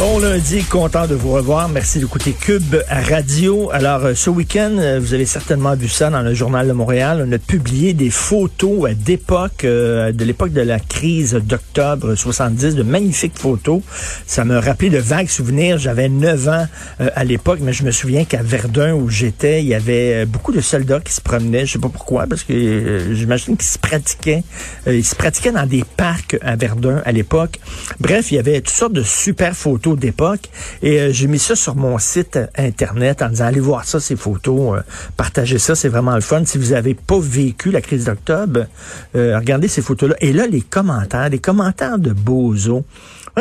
Bon lundi, content de vous revoir. Merci d'écouter Cube Radio. Alors, euh, ce week-end, euh, vous avez certainement vu ça dans le Journal de Montréal. On a publié des photos euh, d'époque, de l'époque de la crise d'octobre 70, de magnifiques photos. Ça me rappelait de vagues souvenirs. J'avais 9 ans à l'époque, mais je me souviens qu'à Verdun, où j'étais, il y avait beaucoup de soldats qui se promenaient. Je sais pas pourquoi, parce que j'imagine qu'ils se pratiquaient. ils se pratiquaient dans des parcs à Verdun à l'époque. Bref, il y avait toutes sortes de super photos d'époque. Et euh, j'ai mis ça sur mon site Internet en disant, allez voir ça, ces photos, euh, partagez ça, c'est vraiment le fun. Si vous n'avez pas vécu la crise d'octobre, euh, regardez ces photos-là. Et là, les commentaires, les commentaires de Bozo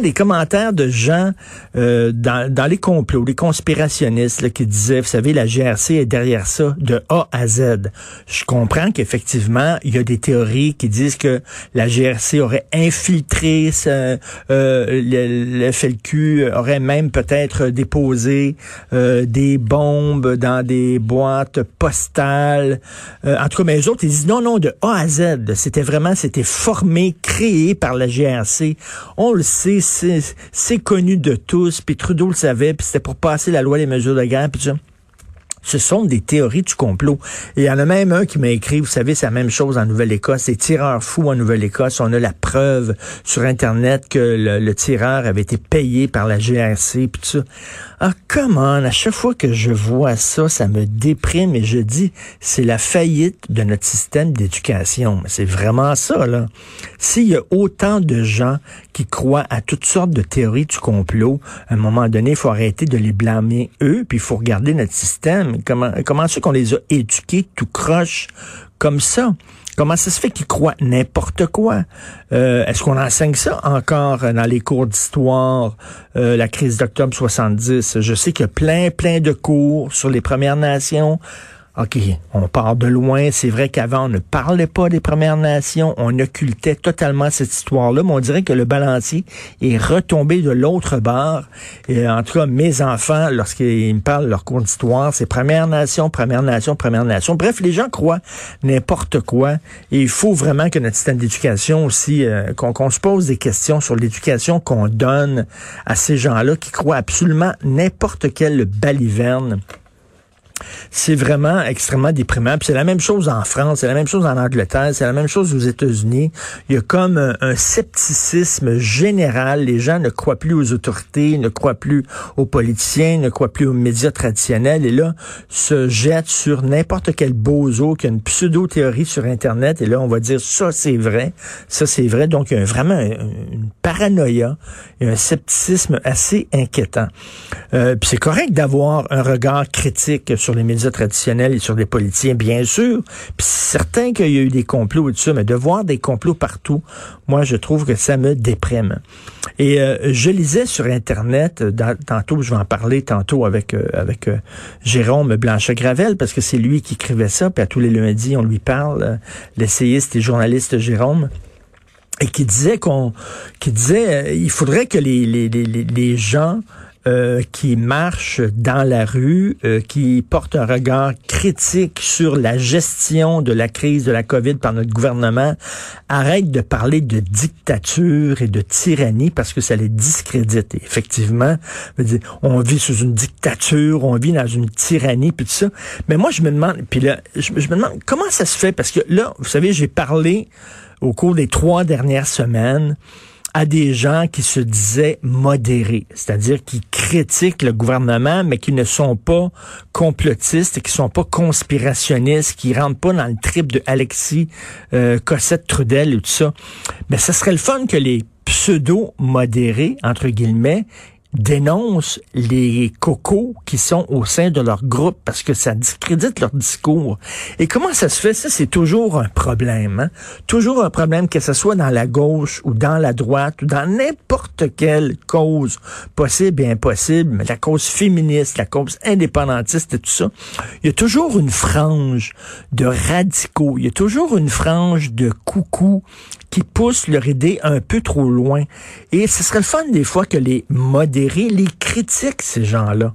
des commentaires de gens euh, dans, dans, les complots, les conspirationnistes qui disaient, vous savez, la GRC est derrière ça de A à Z. Je comprends qu'effectivement, il y a des théories qui disent que la GRC aurait infiltré euh, le, FLQ, aurait même peut-être déposé euh, des bombes dans des boîtes postales. Euh, en autres, ils disent non, non, de A à Z. C'était vraiment, c'était formé, créé par la GRC. On le sait, c'est connu de tous, puis Trudeau le savait, puis c'était pour passer la loi des mesures de guerre, puis ça. Ce sont des théories du complot. Et il y en a même un qui m'a écrit, vous savez, c'est la même chose en Nouvelle-Écosse. Les tireurs fous en Nouvelle-Écosse, on a la preuve sur Internet que le, tireur avait été payé par la GRC, puis tout ça. Ah, comment, à chaque fois que je vois ça, ça me déprime et je dis, c'est la faillite de notre système d'éducation. C'est vraiment ça, là. S'il y a autant de gens qui croient à toutes sortes de théories du complot, à un moment donné, il faut arrêter de les blâmer eux, puis il faut regarder notre système. Comment, comment c'est qu'on les a éduqués tout croche comme ça? Comment ça se fait qu'ils croient n'importe quoi? Euh, est-ce qu'on enseigne ça encore dans les cours d'histoire, euh, la crise d'octobre 70? Je sais qu'il y a plein, plein de cours sur les Premières Nations. OK, on part de loin. C'est vrai qu'avant, on ne parlait pas des Premières Nations. On occultait totalement cette histoire-là. Mais on dirait que le balancier est retombé de l'autre bord. Et en tout cas, mes enfants, lorsqu'ils me parlent leur cours d'histoire, c'est Premières Nations, Premières Nations, Premières Nations. Bref, les gens croient n'importe quoi. Et il faut vraiment que notre système d'éducation aussi, euh, qu'on se pose des questions sur l'éducation qu'on donne à ces gens-là qui croient absolument n'importe quelle baliverne c'est vraiment extrêmement déprimant. c'est la même chose en France, c'est la même chose en Angleterre, c'est la même chose aux États-Unis. Il y a comme un, scepticisme général. Les gens ne croient plus aux autorités, ne croient plus aux politiciens, ne croient plus aux médias traditionnels. Et là, se jettent sur n'importe quel bozo qui a une pseudo-théorie sur Internet. Et là, on va dire ça, c'est vrai. Ça, c'est vrai. Donc, il y a vraiment une paranoïa et un scepticisme assez inquiétant. Euh, puis c'est correct d'avoir un regard critique sur les médias traditionnels et sur des politiciens, bien sûr. Puis certain qu'il y a eu des complots et tout ça, mais de voir des complots partout, moi, je trouve que ça me déprime. Et euh, je lisais sur Internet, tantôt, je vais en parler tantôt avec, euh, avec euh, Jérôme Blanchet-Gravel, parce que c'est lui qui écrivait ça, puis à tous les lundis, on lui parle, l'essayiste et journaliste Jérôme et qui disait qu'on qui disait il faudrait que les, les, les, les gens euh, qui marchent dans la rue, euh, qui portent un regard critique sur la gestion de la crise de la COVID par notre gouvernement, arrêtent de parler de dictature et de tyrannie parce que ça les discrédite. Effectivement, on vit sous une dictature, on vit dans une tyrannie, puis tout ça. Mais moi, je me demande, puis là, je me demande comment ça se fait? Parce que là, vous savez, j'ai parlé au cours des trois dernières semaines à des gens qui se disaient modérés, c'est-à-dire qui critiquent le gouvernement, mais qui ne sont pas complotistes, qui sont pas conspirationnistes, qui rentrent pas dans le trip de Alexis euh, Cossette Trudel et tout ça. Mais ce serait le fun que les pseudo-modérés, entre guillemets, dénoncent les cocos qui sont au sein de leur groupe parce que ça discrédite leur discours. Et comment ça se fait? Ça, c'est toujours un problème. Hein? Toujours un problème, que ce soit dans la gauche ou dans la droite ou dans n'importe quelle cause possible et impossible, mais la cause féministe, la cause indépendantiste et tout ça. Il y a toujours une frange de radicaux. Il y a toujours une frange de coucou qui poussent leur idée un peu trop loin. Et ce serait le fun des fois que les modérés, les critiquent, ces gens-là.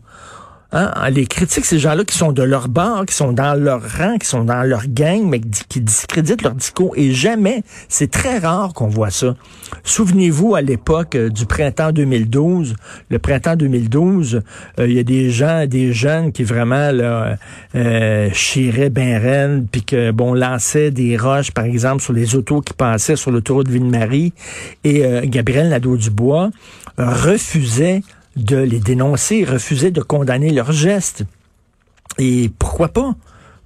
Hein? Les critiques, ces gens-là qui sont de leur bord, qui sont dans leur rang, qui sont dans leur gang, mais qui discréditent leur discours. Et jamais, c'est très rare qu'on voit ça. Souvenez-vous à l'époque euh, du printemps 2012, le printemps 2012, euh, il y a des gens, des jeunes qui vraiment là, euh, chiraient ben puis que bon lançaient des roches, par exemple, sur les autos qui passaient sur l'autoroute Ville-Marie. Et euh, Gabriel Nadeau-Dubois refusait de les dénoncer, refusaient de condamner leurs gestes. Et pourquoi pas?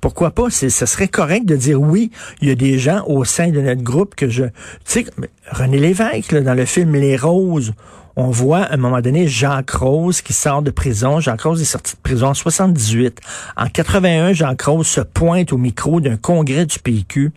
Pourquoi pas? Ce serait correct de dire oui, il y a des gens au sein de notre groupe que je... Tu sais, René Lévesque, dans le film Les Roses, on voit à un moment donné Jacques Rose qui sort de prison. Jacques Rose est sorti de prison en 78. En 81, Jacques Rose se pointe au micro d'un congrès du PQ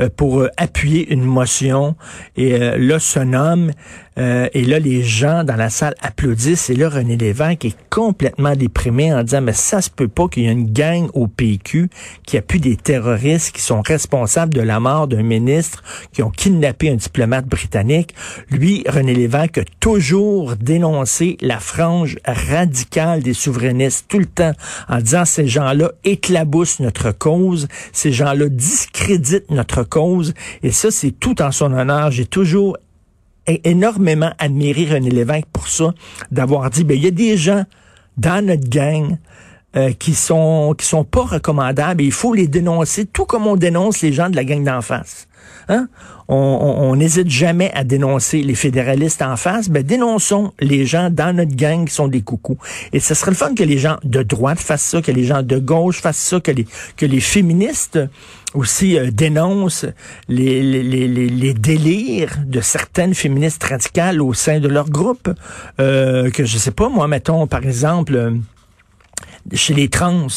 euh, pour euh, appuyer une motion. Et euh, là, ce homme euh, et là, les gens dans la salle applaudissent. Et là, René Lévesque est complètement déprimé en disant, mais ça se peut pas qu'il y ait une gang au PQ qui appuie des terroristes qui sont responsables de la mort d'un ministre, qui ont kidnappé un diplomate britannique. Lui, René Lévesque, a toujours dénoncé la frange radicale des souverainistes tout le temps en disant, ces gens-là éclaboussent notre cause, ces gens-là discréditent notre cause. Et ça, c'est tout en son honneur. J'ai toujours énormément admiré René Lévesque pour ça, d'avoir dit, ben, il y a des gens dans notre gang euh, qui sont qui sont pas recommandables et il faut les dénoncer, tout comme on dénonce les gens de la gang d'en face. Hein? On n'hésite jamais à dénoncer les fédéralistes en face, ben dénonçons les gens dans notre gang qui sont des coucous. Et ce serait le fun que les gens de droite fassent ça, que les gens de gauche fassent ça, que les, que les féministes aussi euh, dénoncent les, les, les, les, délires de certaines féministes radicales au sein de leur groupe. Euh, que je sais pas, moi, mettons, par exemple, euh, chez les trans,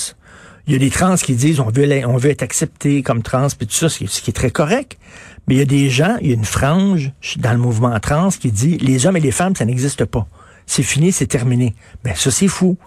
il y a des trans qui disent on veut, on être accepté comme trans, puis tout ça, ce qui, est, très correct. Mais il y a des gens, il y a une frange dans le mouvement trans qui dit les hommes et les femmes, ça n'existe pas. C'est fini, c'est terminé. Ben ça, c'est fou.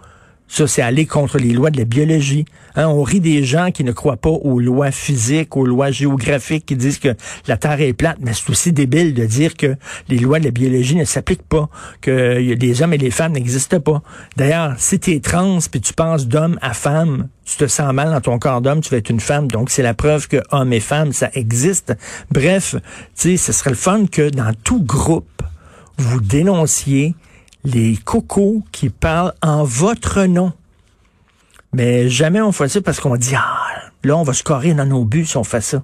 Ça, c'est aller contre les lois de la biologie. Hein, on rit des gens qui ne croient pas aux lois physiques, aux lois géographiques, qui disent que la Terre est plate, mais c'est aussi débile de dire que les lois de la biologie ne s'appliquent pas, que les hommes et les femmes n'existent pas. D'ailleurs, si tu es trans puis tu penses d'homme à femme, tu te sens mal dans ton corps d'homme, tu vas être une femme. Donc, c'est la preuve que hommes et femmes, ça existe. Bref, tu sais, ce serait le fun que dans tout groupe, vous dénonciez les cocos qui parlent en votre nom. Mais jamais on fait ça parce qu'on dit, ah, là, on va scorer dans nos buts si on fait ça.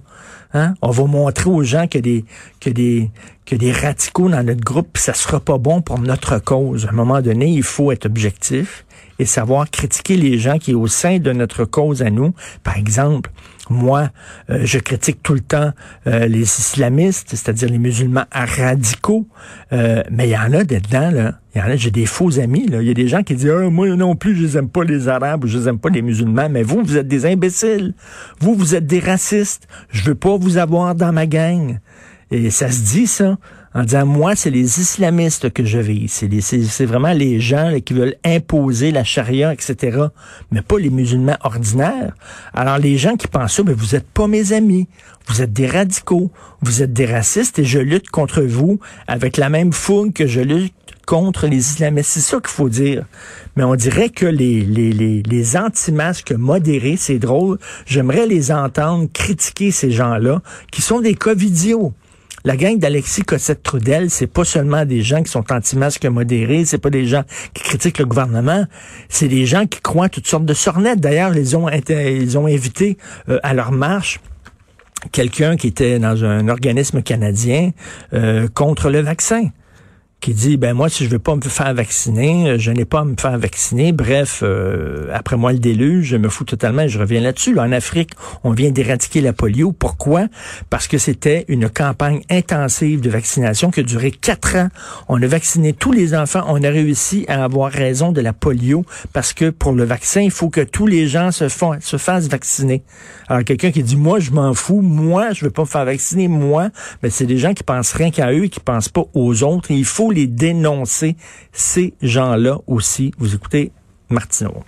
Hein? On va montrer aux gens que des, que des, que des radicaux dans notre groupe, ça sera pas bon pour notre cause. À un moment donné, il faut être objectif et savoir critiquer les gens qui, au sein de notre cause à nous, par exemple, moi, euh, je critique tout le temps euh, les islamistes, c'est-à-dire les musulmans radicaux, euh, mais il y en a dedans, là. Il y en a, j'ai des faux amis, là. Il y a des gens qui disent, ah, moi non plus, je les aime pas les arabes ou je les aime pas les musulmans, mais vous, vous êtes des imbéciles. Vous, vous êtes des racistes. Je veux pas vous avoir dans ma gang. Et ça se dit, ça en disant, moi, c'est les islamistes que je vis. C'est vraiment les gens qui veulent imposer la charia, etc., mais pas les musulmans ordinaires. Alors, les gens qui pensent ça, ben, vous êtes pas mes amis. Vous êtes des radicaux. Vous êtes des racistes et je lutte contre vous avec la même fougue que je lutte contre les islamistes. C'est ça qu'il faut dire. Mais on dirait que les, les, les, les anti-masques modérés, c'est drôle, j'aimerais les entendre critiquer ces gens-là, qui sont des covidios. La gang d'Alexis Cossette-Trudel, c'est pas seulement des gens qui sont anti-masques modérés, c'est pas des gens qui critiquent le gouvernement, c'est des gens qui croient toutes sortes de sornettes. D'ailleurs, ils ont, ils ont invité euh, à leur marche quelqu'un qui était dans un organisme canadien euh, contre le vaccin qui dit, ben moi, si je veux pas me faire vacciner, je n'ai pas à me faire vacciner. Bref, après moi le déluge, je me fous totalement. Je reviens là-dessus. en Afrique, on vient d'éradiquer la polio. Pourquoi? Parce que c'était une campagne intensive de vaccination qui a duré quatre ans. On a vacciné tous les enfants. On a réussi à avoir raison de la polio parce que pour le vaccin, il faut que tous les gens se, font, se fassent vacciner. Alors, quelqu'un qui dit, moi, je m'en fous, moi, je veux pas me faire vacciner, moi, mais c'est des gens qui pensent rien qu'à eux et qui pensent pas aux autres. Et il faut dénoncer, ces gens-là aussi. Vous écoutez Martineau.